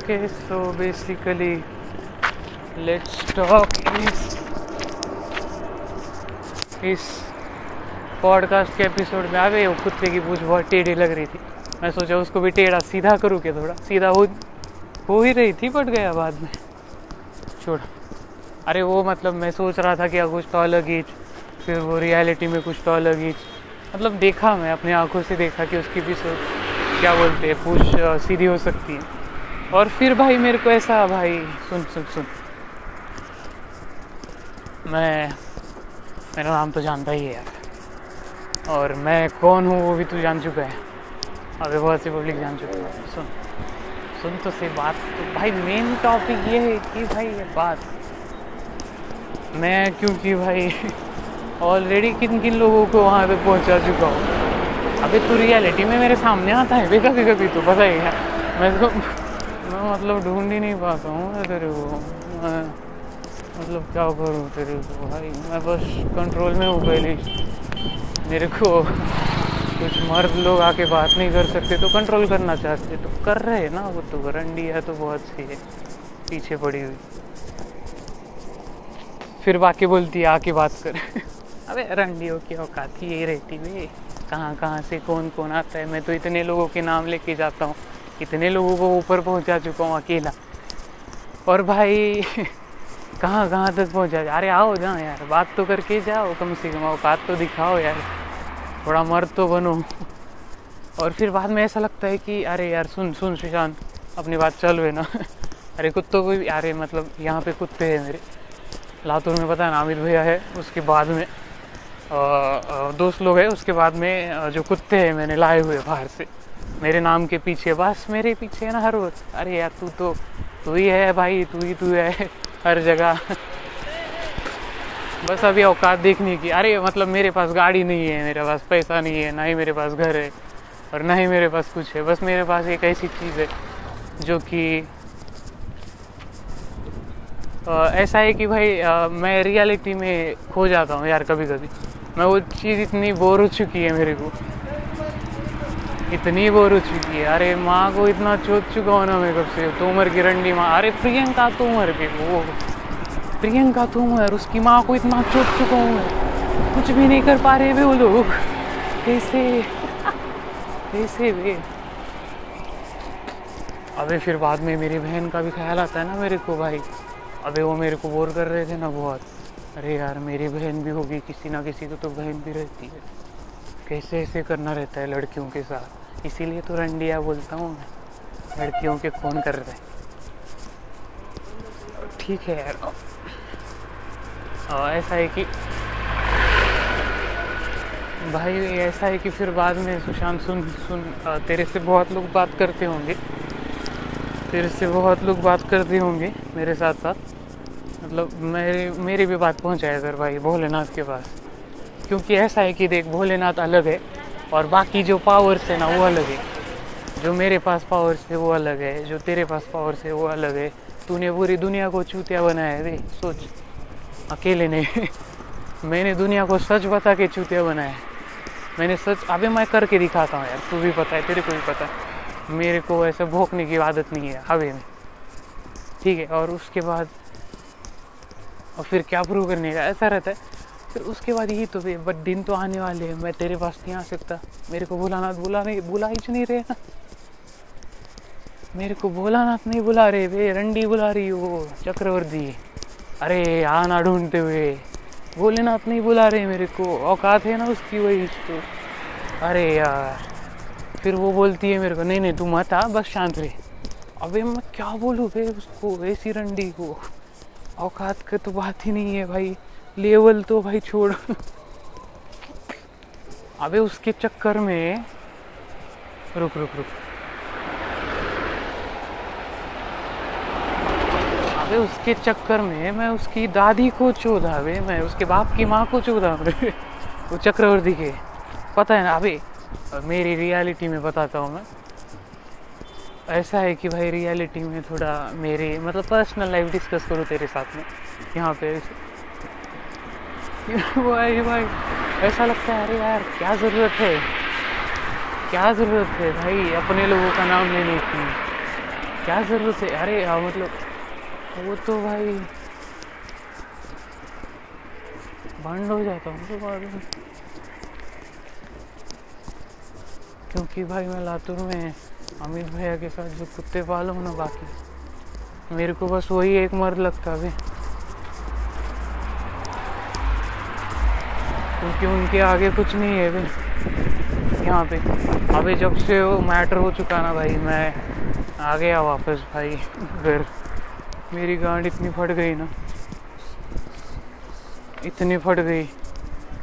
Okay, so basically, let's talk इस इस podcast के एपिसोड में आवे वो कुत्ते की पूछ बहुत टेढ़ी लग रही थी। मैं सोचा उसको भी टेढ़ा सीधा करूँ क्या थोड़ा? सीधा हो हो ही रही थी बट गया बाद में। छोड़। अरे वो मतलब मैं सोच रहा था कि कुछ तो अलग ही फिर वो रियलिटी में कुछ तो अलग ही। मतलब देखा मैं अपनी आँखों से देखा कि उसकी भी सोच क्या बोलते हैं पूछ सीधी हो सकती है। और फिर भाई मेरे को ऐसा, भाई, सुन सुन सुन। मैं, मेरा नाम तो जानता ही है यार। और मैं कौन हूँ वो भी तू जान चुका है। अभी बहुत सी पब्लिक जान चुकी है। सुन सुन तो सही बात। तो भाई मेन टॉपिक ये है कि भाई ये बात, मैं क्योंकि भाई ऑलरेडी किन किन लोगों को वहाँ पे पहुँचा चुका हूँ। अभी तू रियलिटी में मेरे सामने आता है कभी कभी तो पता ही है। मैं तो मतलब ढूंढ ही नहीं पाता हूँ मैं तेरे को। मैं मतलब क्या करूँ तेरे को भाई? मैं बस कंट्रोल में हूँ पहले। मेरे को कुछ मर्द लोग आके बात नहीं कर सकते तो कंट्रोल करना चाहते। तो कर रहे हैं ना वो तो रंडी है तो बहुत सी है। पीछे पड़ी हुई। फिर बाकी बोलती है, आके बात कर। अबे रंडियों की औकात ही यही रहती वे कहाँ कहाँ से कौन कौन आता है? मैं तो इतने लोगों के नाम लेके जाता हूँ। इतने लोगों को ऊपर पहुँचा चुका हूँ अकेला। और भाई, कहाँ कहाँ तक पहुँचा? अरे आओ जाओ यार, बात तो करके जाओ, कम से कम औकात तो दिखाओ यार। थोड़ा मर्द तो बनो। और फिर बाद में ऐसा लगता है कि, अरे यार, सुन सुन सुशांत, अपनी बात चल वे ना। अरे कुत्तों को भी, अरे मतलब यहाँ पे कुत्ते हैं मेरे। लातूर में पता है अमित भैया है, उसके बाद में। दोस्त लोग हैं, उसके बाद में, जो कुत्ते हैं, मैंने लाए हुए बाहर से। मेरे नाम के पीछे बस मेरे पीछे है ना हर अरे यार तू तो तू ही है भाई तू ही तू है हर जगह। बस अभी औकात देखने की। अरे मतलब मेरे पास गाड़ी नहीं है मेरे पास पैसा नहीं है ना ही मेरे पास घर है और ना ही मेरे पास कुछ है। बस मेरे पास एक ऐसी चीज़ है जो कि ऐसा है कि भाई अ, मैं रियलिटी में खो जाता हूँ यार कभी कभी मैं वो चीज़ इतनी बोर हो चुकी है मेरे को। इतनी बोर हो चुकी है। अरे माँ को इतना चोट चुका हूँ ना मैं कब से तोमर की रंडी माँ। अरे प्रियंका तोमर के वो। प्रियंका तोमर, उसकी माँ को इतना चोट चुका हूँ मैं। कुछ भी नहीं कर पा रहे वे वो लोग। कैसे? कैसे वे? अबे फिर बाद में मेरी बहन का भी ख्याल आता है ना मेरे को भाई। अबे वो मेरे को बोर कर रहे थे ना बहुत। अरे यार, मेरी बहन भी होगी, किसी ना किसी को तो बहन भी रहती है। कैसे ऐसे करना रहता है लड़कियों के साथ? इसीलिए तो रंडिया बोलता हूँ मैं। लड़कियों के फ़ोन कर रहे ठीक है यार। और ऐसा है कि भाई, ऐसा है कि फिर बाद में सुशांत सुन सुन तेरे से बहुत लोग बात करते होंगे। तेरे से बहुत लोग बात करते होंगे मेरे साथ साथ। मतलब मेरे, मेरी भी बात पहुँचाया सर भाई भोलेनाथ के पास। क्योंकि ऐसा है कि देख, भोलेनाथ अलग है। और बाकी जो पावर्स है ना, वो अलग है। जो मेरे पास पावर्स है, वो अलग है। जो तेरे पास पावर्स है, वो अलग है। तूने पूरी दुनिया को चूतिया बनाया है रे सोच। अकेले ने। मैंने दुनिया को सच बता के चूतिया बनाया है। मैंने सच अभी मैं करके दिखाता हूँ यार, तू भी पता है, तेरे को भी पता है। मेरे को ऐसे भोंकने की आदत नहीं है हवे में। ठीक है, और उसके बाद और फिर क्या प्रूव करने का? ऐसा रहता है। फिर उसके बाद यही तो बट दिन तो आने वाले हैं। मैं तेरे पास नहीं आ सकता। मेरे को भोलानाथ बुला नहीं बुला ही नहीं रहे ना। मेरे को भोलानाथ नहीं बुला रहे, वे रंडी बुला रही हो, चक्रवर्ती। अरे, आना ढूंढते हुए। भोलेनाथ नहीं बुला रहे मेरे को। औकात है ना उसकी वही तो। अरे यार, फिर वो बोलती है मेरे को, नहीं नहीं, तू मत आ, बस शांत रहे। अबे, मैं क्या बोलूँ भाई उसको, ऐसी रंडी को। औकात का तो बात ही नहीं है भाई। लेवल तो भाई छोड़। अबे उसके चक्कर में रुक रुक रुक। अबे उसके चक्कर में मैं उसकी दादी को चोदा, अबे मैं उसके बाप की माँ को चोदा, अबे। वो चक्रवर्ती के। पता है ना, अबे, मेरी रियलिटी में बताता हूँ मैं। ऐसा है कि भाई रियलिटी में थोड़ा मेरे मतलब पर्सनल लाइफ डिस्कस करूँ तेरे साथ में। यहाँ पे भाई भाई, ऐसा लगता है, अरे यार, क्या ज़रूरत है? क्या ज़रूरत है भाई? अपने लोगों का नाम लेने की। क्या ज़रूरत है? अरे हाँ मतलब वो तो भाई, बंद हो जाता हूँ बाद। में क्योंकि भाई, मैं लातूर में अमित भैया के साथ जो कुत्ते पालो हूँ ना बाकी, मेरे को बस वही एक मर्द लगता अभी क्योंकि उनके आगे कुछ नहीं है अभी। यहाँ पे। अभी जब से वो मैटर हो चुका ना भाई, मैं आ गया वापस भाई, घर। मेरी गांड इतनी फट गई ना। इतनी फट गई।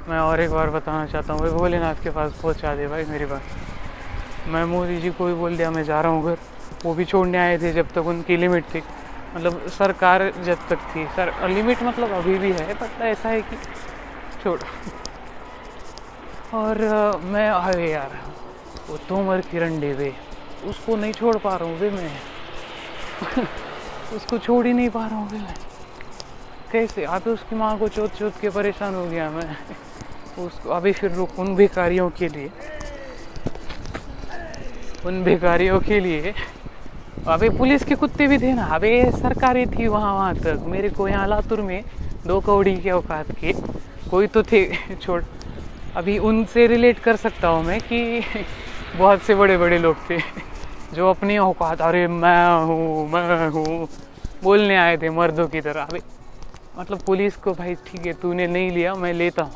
मैं और एक बार बताना चाहता हूँ, भाई भोलेनाथ के पास पहुँचा दे भाई मेरी बात। मैं मोदी जी को भी बोल दिया, मैं जा रहा हूँ घर। वो भी छोड़ने आए थे जब तक उनकी लिमिट थी। मतलब सरकार जब तक थी, सर लिमिट मतलब अभी भी है बट ऐसा है कि छोड़। और मैं अरे यार। वो तोमर किरण डेवे उसको नहीं छोड़ पा रहा हूँ वे मैं। उसको छोड़ ही नहीं पा रहा हूँ वे मैं। कैसे? अभी उसकी माँ को चोत चोत के परेशान हो गया मैं। उसको अभी फिर रुक, उन भिखारियों के लिए। उन भिखारियों के लिए। अभी पुलिस के कुत्ते भी थे ना। अभी सरकारी थी वहाँ वहाँ तक। मेरे को यहाँ लातुर में दो कौड़ी के औकात के। कोई तो थे, छोड़। अभी उनसे रिलेट कर सकता हूँ मैं कि बहुत से बड़े बड़े लोग थे, जो अपनी औकात, अरे मैं हूँ मैं हूँ, बोलने आए थे मर्दों की तरह। अभी मतलब पुलिस को, भाई ठीक है, तूने नहीं लिया, मैं लेता हूँ।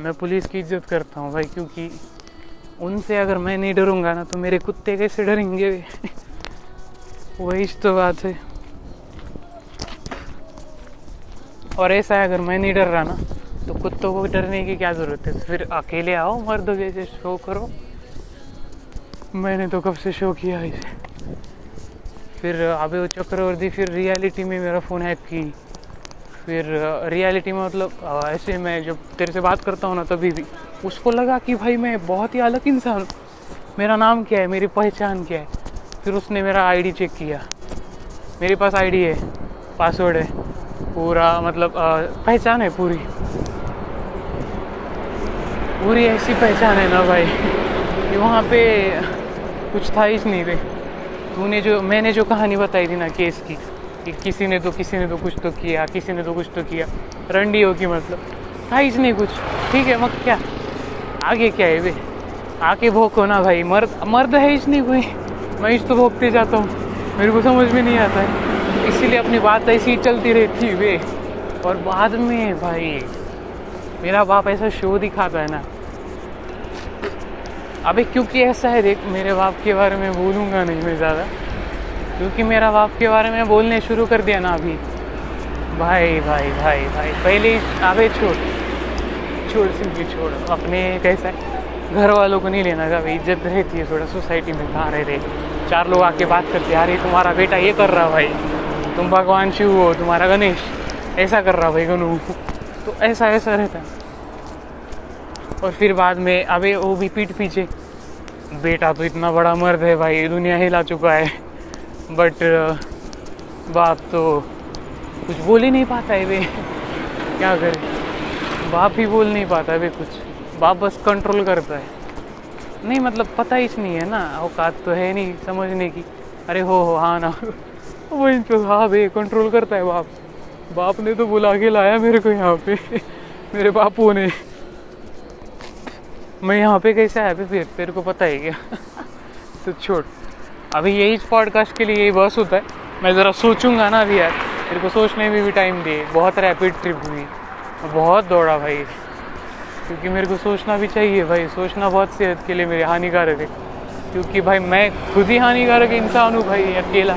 मैं पुलिस की इज़्ज़त करता हूँ भाई, क्योंकि उनसे अगर मैं नहीं डरूँगा ना तो मेरे कुत्ते कैसे डरेंगे? वही तो बात है। और ऐसा है, अगर मैं नहीं डर रहा ना तो कुत्तों को डरने की क्या ज़रूरत है? फिर अकेले आओ मर्द जैसे शो करो। मैंने तो कब से शो किया इसे? फिर अबे चक्रवर्ती फिर रियलिटी में मेरा फ़ोन हैक की। फिर रियलिटी में मतलब ऐसे मैं जब तेरे से बात करता हूँ ना तभी भी उसको लगा कि भाई मैं बहुत ही अलग इंसान हूँ। मेरा नाम क्या है? मेरी पहचान क्या है? फिर उसने मेरा आईडी चेक किया। मेरे पास आईडी है पासवर्ड है। पूरा मतलब पहचान है पूरी। पूरी ऐसी पहचान है ना भाई, कि वहाँ पे कुछ था ही नहीं रे। तूने जो, मैंने जो कहानी बताई थी ना केस की, कि किसी ने तो किसी ने तो कुछ तो किया, किसी ने तो कुछ तो किया। रंडी होगी मतलब। था ही नहीं कुछ। ठीक है मत क्या? आगे क्या है वे? आके भोगो ना भाई। मर्द मर्द है ही नहीं कोई? मैं इस तो भोगते जाता हूँ। मेरे को समझ में नहीं आता है। इसीलिए अपनी बात ऐसी चलती रहती वे। और बाद में भाई, मेरा बाप ऐसा शो दिखाता है ना अबे, क्योंकि ऐसा है, देख, मेरे बाप के बारे में बोलूँगा नहीं मैं ज़्यादा। क्योंकि मेरा बाप के बारे में बोलने शुरू कर दिया ना अभी। भाई भाई भाई भाई, पहले, अबे, छोड़। छोड़, सिंपली छोड़। अपने कैसा है घर वालों को नहीं लेना भाई, इज़्ज़त रहती है थोड़ा, सोसाइटी में कहाँ रह रहे चार लोग आके बात करते अरे, तुम्हारा बेटा ये कर रहा भाई, तुम भगवान शिव हो, तुम्हारा गणेश। ऐसा कर रहा भाई गनु तो ऐसा ऐसा रहता है। और फिर बाद में अबे वो भी पीठ पीछे। बेटा तो इतना बड़ा मर्द है भाई दुनिया हिला चुका है। बट uh, बाप तो कुछ बोल ही नहीं पाता है वे क्या करे? बाप ही बोल नहीं पाता है वे कुछ। बाप बस कंट्रोल करता है। नहीं मतलब पता ही नहीं है ना औकात तो है नहीं समझने की। अरे हो हो हाँ ना। वही तो हाँ भाई कंट्रोल करता है बाप। बाप ने तो बुला के लाया मेरे को यहाँ पे। मेरे बापू ने मैं यहाँ पे कैसे आया? फिर, तेरे को पता है क्या? तो छोड़। अभी यही पॉडकास्ट के लिए यही बस होता है। मैं ज़रा सोचूँगा ना अभी यार। मेरे को सोचने में भी टाइम दिए। बहुत रैपिड ट्रिप हुई। बहुत दौड़ा भाई। क्योंकि मेरे को सोचना भी चाहिए भाई। सोचना बहुत सेहत के लिए मेरे हानिकारक है। क्योंकि भाई मैं खुद ही हानिकारक इंसान हूँ भाई, अकेला।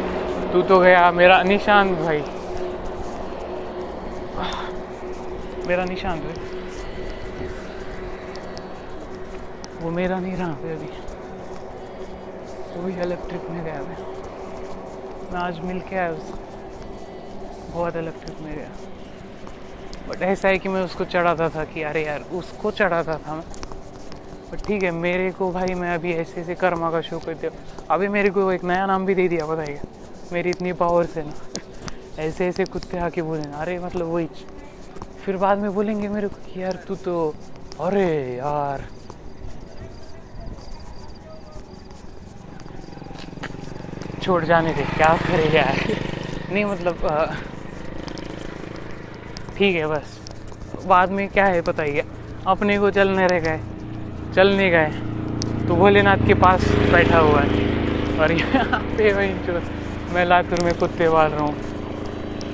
तू तो गया, मेरा निशान भाई। मेरा निशान भाई। वो मेरा नहीं रहा फिर अभी वही अलग ट्रिप में गया मैं। मैं आज मिल के आया उसको बहुत अलग ट्रिप में गया। बट ऐसा है कि मैं उसको चढ़ाता था कि अरे यार, उसको चढ़ाता था मैं। बट ठीक है, मेरे को भाई मैं अभी ऐसे ऐसे कर्मा का शो करते अभी मेरे को एक नया नाम भी दे दिया बताइए मेरी इतनी पावर से ना। ऐसे ऐसे कुत्ते आके बोले अरे मतलब वही फिर बाद में बोलेंगे मेरे को कि यार तू तो अरे यार छोड़ जाने दे क्या करे यार? नहीं मतलब ठीक है बस। बाद में क्या है पता बताइए? अपने को चलने रह गए, चलने गए। तो भोलेनाथ के पास बैठा हुआ है। और यहाँ पे वही मैं लातूर में कुत्ते पाल रहा हूँ।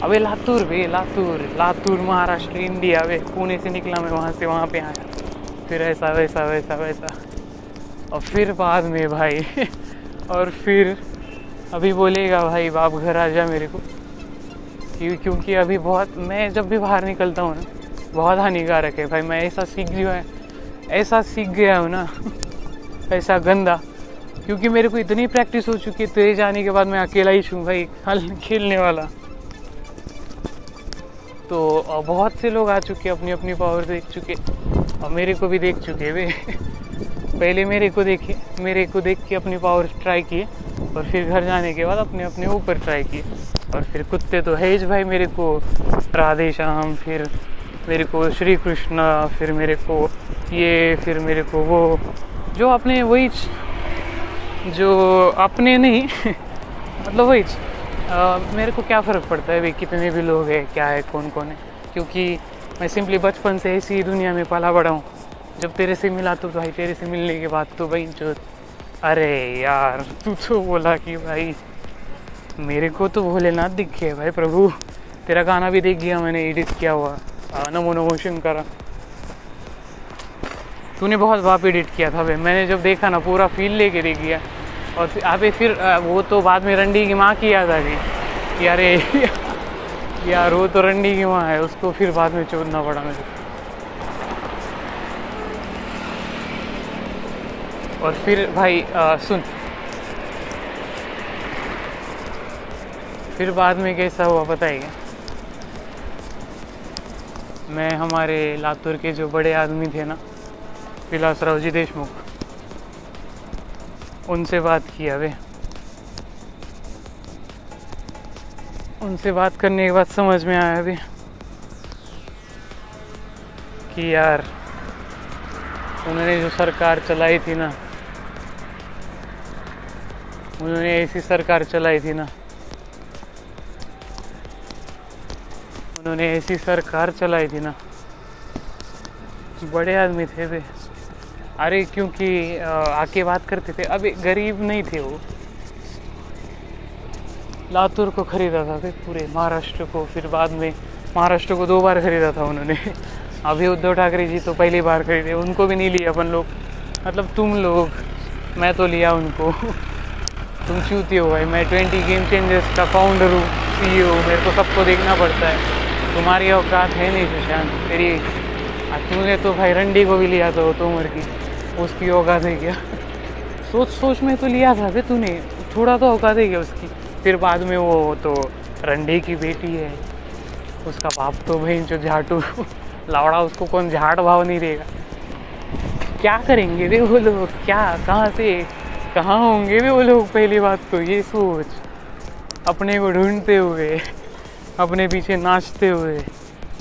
अबे लातूर बे लातूर लातूर, महाराष्ट्र, इंडिया वे पुणे से निकला मैं, वहाँ से, वहाँ पे आया। फिर ऐसा, वैसा वैसा वैसा। और फिर बाद में भाई, और फिर अभी बोलेगा, भाई, बाप घर आ जा मेरे को। क्योंकि अभी बहुत, मैं जब भी बाहर निकलता हूँ ना, बहुत हानिकारक है। भाई, मैं ऐसा सीख गया है, ऐसा सीख गया हूँ ना, ऐसा गंदा। क्योंकि मेरे को इतनी प्रैक्टिस हो चुकी है तेरे जाने के बाद मैं अकेला ही छूँ, भाई खेलने वाला। तो बहुत से लोग आ चुके अपनी अपनी पावर देख चुके और मेरे को भी देख चुके वे। पहले मेरे को देखे, मेरे को देख के अपनी पावर ट्राई किए। और फिर घर जाने के बाद अपने अपने ऊपर ट्राई किए। और फिर कुत्ते तो है भाई मेरे को, राधे श्याम, फिर मेरे को श्री कृष्णा, फिर मेरे को ये, फिर मेरे को वो। जो अपने वही जो अपने नहीं मतलब वही मेरे को क्या फ़र्क पड़ता है भाई, कितने भी लोग हैं, क्या है कौन कौन है? क्योंकि मैं सिंपली बचपन से ऐसी दुनिया में पाला बड़ा हूँ। जब तेरे से मिला तो भाई, तेरे से मिलने के बाद तो भाई, जो अरे यार, तू तो बोला कि भाई, मेरे को तो भोलेनाथ दिख गए भाई प्रभु। तेरा गाना भी देख गया मैंने एडिट किया हुआ। नमो नमो शंकर। तूने बहुत बाप एडिट किया था भाई। मैंने जब देखा ना, पूरा फील लेके देख लिया। और फिर, अबे फिर वो तो बाद में रंडी की माँ की याद आ गई अरे, यार, वो तो रंडी की माँ है, उसको फिर बाद में चोदना पड़ा मेरे को। और फिर भाई आ, सुन। फिर बाद में कैसा हुआ पता है मैं हमारे लातूर के जो बड़े आदमी थे ना विलासराव जी देशमुख उनसे बात किया वे उनसे बात करने के बाद समझ में आया अभी कि यार उन्होंने जो सरकार चलाई थी ना उन्होंने ऐसी सरकार चलाई थी ना उन्होंने ऐसी सरकार चलाई थी ना बड़े आदमी थे वे अरे, क्योंकि आके बात करते थे. अभी गरीब नहीं थे वो. लातूर को खरीदा था वे पूरे महाराष्ट्र को. फिर बाद में महाराष्ट्र को दो बार खरीदा था उन्होंने. अभी उद्धव ठाकरे जी तो पहली बार खरीदे. उनको भी नहीं लिया अपन लोग. मतलब तुम लोग. मैं तो लिया उनको. तुम चूती हो भाई? मैं ट्वेंटी गेम चेंजर्स का फाउंडर हूँ सी मेरे को सबको देखना पड़ता है। तुम्हारी औकात है नहीं सुशांत, तेरी तूने तो भाई रंडी को भी लिया था तो उम्र की, उसकी औकात है क्या? सोच सोच में तो लिया था बे तूने, थोड़ा तो औकात है क्या उसकी? फिर बाद में वो तो रंडी की बेटी है। उसका बाप तो भाई जो झाटू, लावड़ा, उसको कौन झाड़ भाव नहीं देगा। क्या करेंगे वे वो लोग? क्या, कहाँ से? कहाँ होंगे भी वो लोग पहली बात तो? ये सोच। अपने को ढूंढते हुए, अपने पीछे नाचते हुए,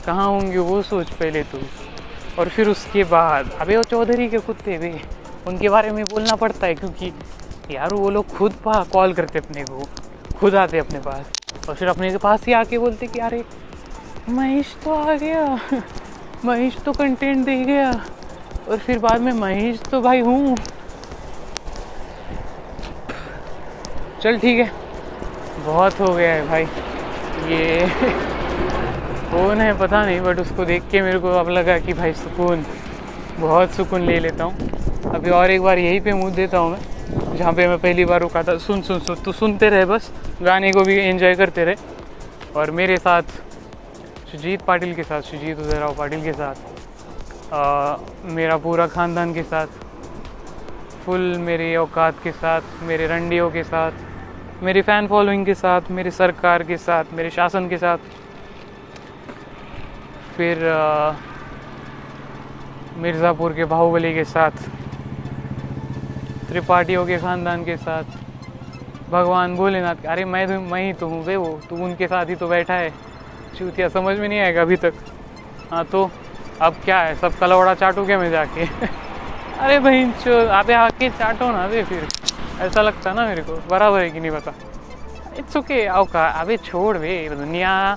कहाँ होंगे वो सोच पहले तो। और फिर उसके बाद, अबे वो चौधरी के कुत्ते भी, उनके बारे में बोलना पड़ता है क्योंकि यार वो लोग खुद पा, कॉल करते अपने को, खुद आते अपने पास। और फिर अपने के पास ही आके बोलते कि अरे, महेश तो आ गया। महेश तो कंटेंट दे गया। और फिर बाद में महेश तो भाई हूँ। चल ठीक है। बहुत हो गया है भाई। ये कौन है पता नहीं बट उसको देख के मेरे को अब लगा कि भाई सुकून बहुत सुकून ले लेता हूँ। अभी और एक बार यहीं पे मुँह देता हूँ मैं जहाँ पे मैं पहली बार रुका था। सुन सुन सुन तू सुनते रहे बस गाने को भी एंजॉय करते रहे। और मेरे साथ सुजीत पाटिल के साथ सुजीत उदयराव पाटिल के साथ आ, मेरा पूरा ख़ानदान के साथ फुल मेरी औकात के साथ मेरे रंडियों के साथ मेरी फ़ैन फॉलोइंग के साथ, मेरी सरकार के साथ, मेरे शासन के साथ। फिर मिर्ज़ापुर के बाहुबली के साथ, त्रिपाठियों के ख़ानदान के साथ, भगवान भोलेनाथ अरे मैं तो मैं ही तो हूँ वे वो, तू उनके साथ ही तो बैठा है। चूतिया, समझ में नहीं आएगा अभी तक। हाँ तो अब क्या है? सब कलवड़ा चाटू क्या मैं जाके? अरे भाई अबे आके चाटो ना अबे फिर। ऐसा लगता ना मेरे को। बराबर है कि नहीं पता। इट्स ओके औका अबे छोड़ बे दुनिया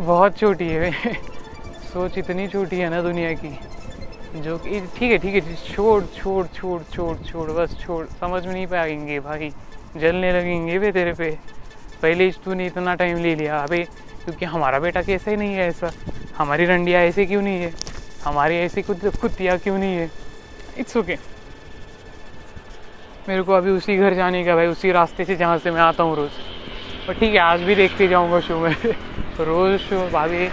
बहुत छोटी है सोच इतनी छोटी है ना दुनिया की, जो कि, ठीक है ठीक है छोड़ छोड़ छोड़ छोड़ छोड़, बस छोड़, समझ में नहीं पाएँगे भाई। जलने लगेंगे वे तेरे पे। पहले तूने इतना टाइम ले लिया, अबे, क्योंकि हमारा बेटा कैसे नहीं है ऐसा। हमारी रंडिया ऐसे क्यों नहीं है? हमारी ऐसी कुछ कुतिया क्यों नहीं है? It's okay okay. मेरे को अभी उसी घर जाने का भाई, उसी रास्ते से जहाँ से मैं आता हूँ रोज़। पर ठीक है, आज भी देखते जाऊँगा शो में। रोज़ शो अभी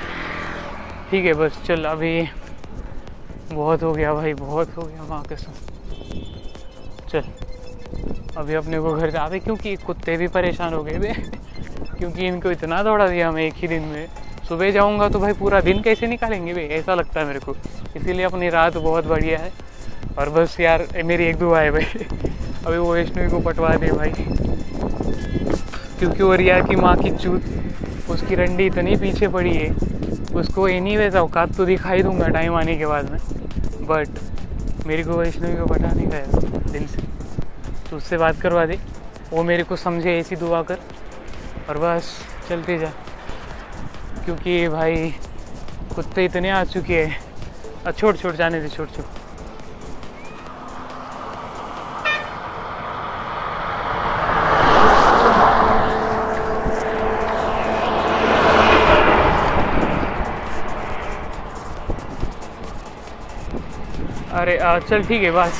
ठीक है, बस चल, अभी बहुत हो गया भाई, बहुत हो गया वहाँ के साथ चल, अभी अपने को घर जा क्योंकि कुत्ते भी परेशान हो गए क्योंकि इनको इतना दौड़ा दिया हमें एक ही दिन में। सुबह जाऊँगा तो भाई पूरा दिन कैसे निकालेंगे भाई? ऐसा लगता है मेरे को। इसीलिए अपनी रात बहुत बढ़िया है। और बस यार, मेरी एक दुआ है भाई। अभी वो वैष्णवी को पटवा दे भाई। क्योंकि वो रिया की माँ की चूत, उसकी रंडी इतनी पीछे पड़ी है। उसको एनी वेज औकात तो दिखाई दूँगा टाइम आने के बाद में। बट मेरे को वैष्णवी को पटाने का है, दिल से। तो उससे बात करवा दे। वो मेरे को समझे ऐसी दुआ कर। और बस, चलते जा। क्योंकि भाई, कुत्ते इतने आ चुके हैं। छोड़ छोड़, जाने दे, छोड़ छोड़। अरे आ, चल ठीक है बस।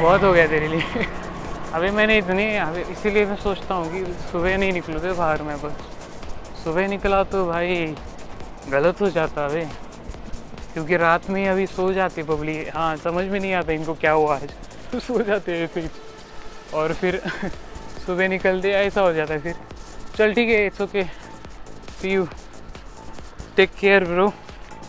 बहुत हो गया तेरे लिए। अभी मैंने इतनी अभी इसीलिए मैं सोचता हूँ कि सुबह नहीं निकलूँ थे बाहर में बस। सुबह निकला तो भाई गलत हो जाता अभी क्योंकि रात में अभी सो जाती पब्लिक हाँ समझ में नहीं आता इनको क्या हुआ आज। तो सो जाते हैं फिर। और फिर सुबह निकलते ऐसा हो जाता है फिर। चल ठीक है it's okay see you take care bro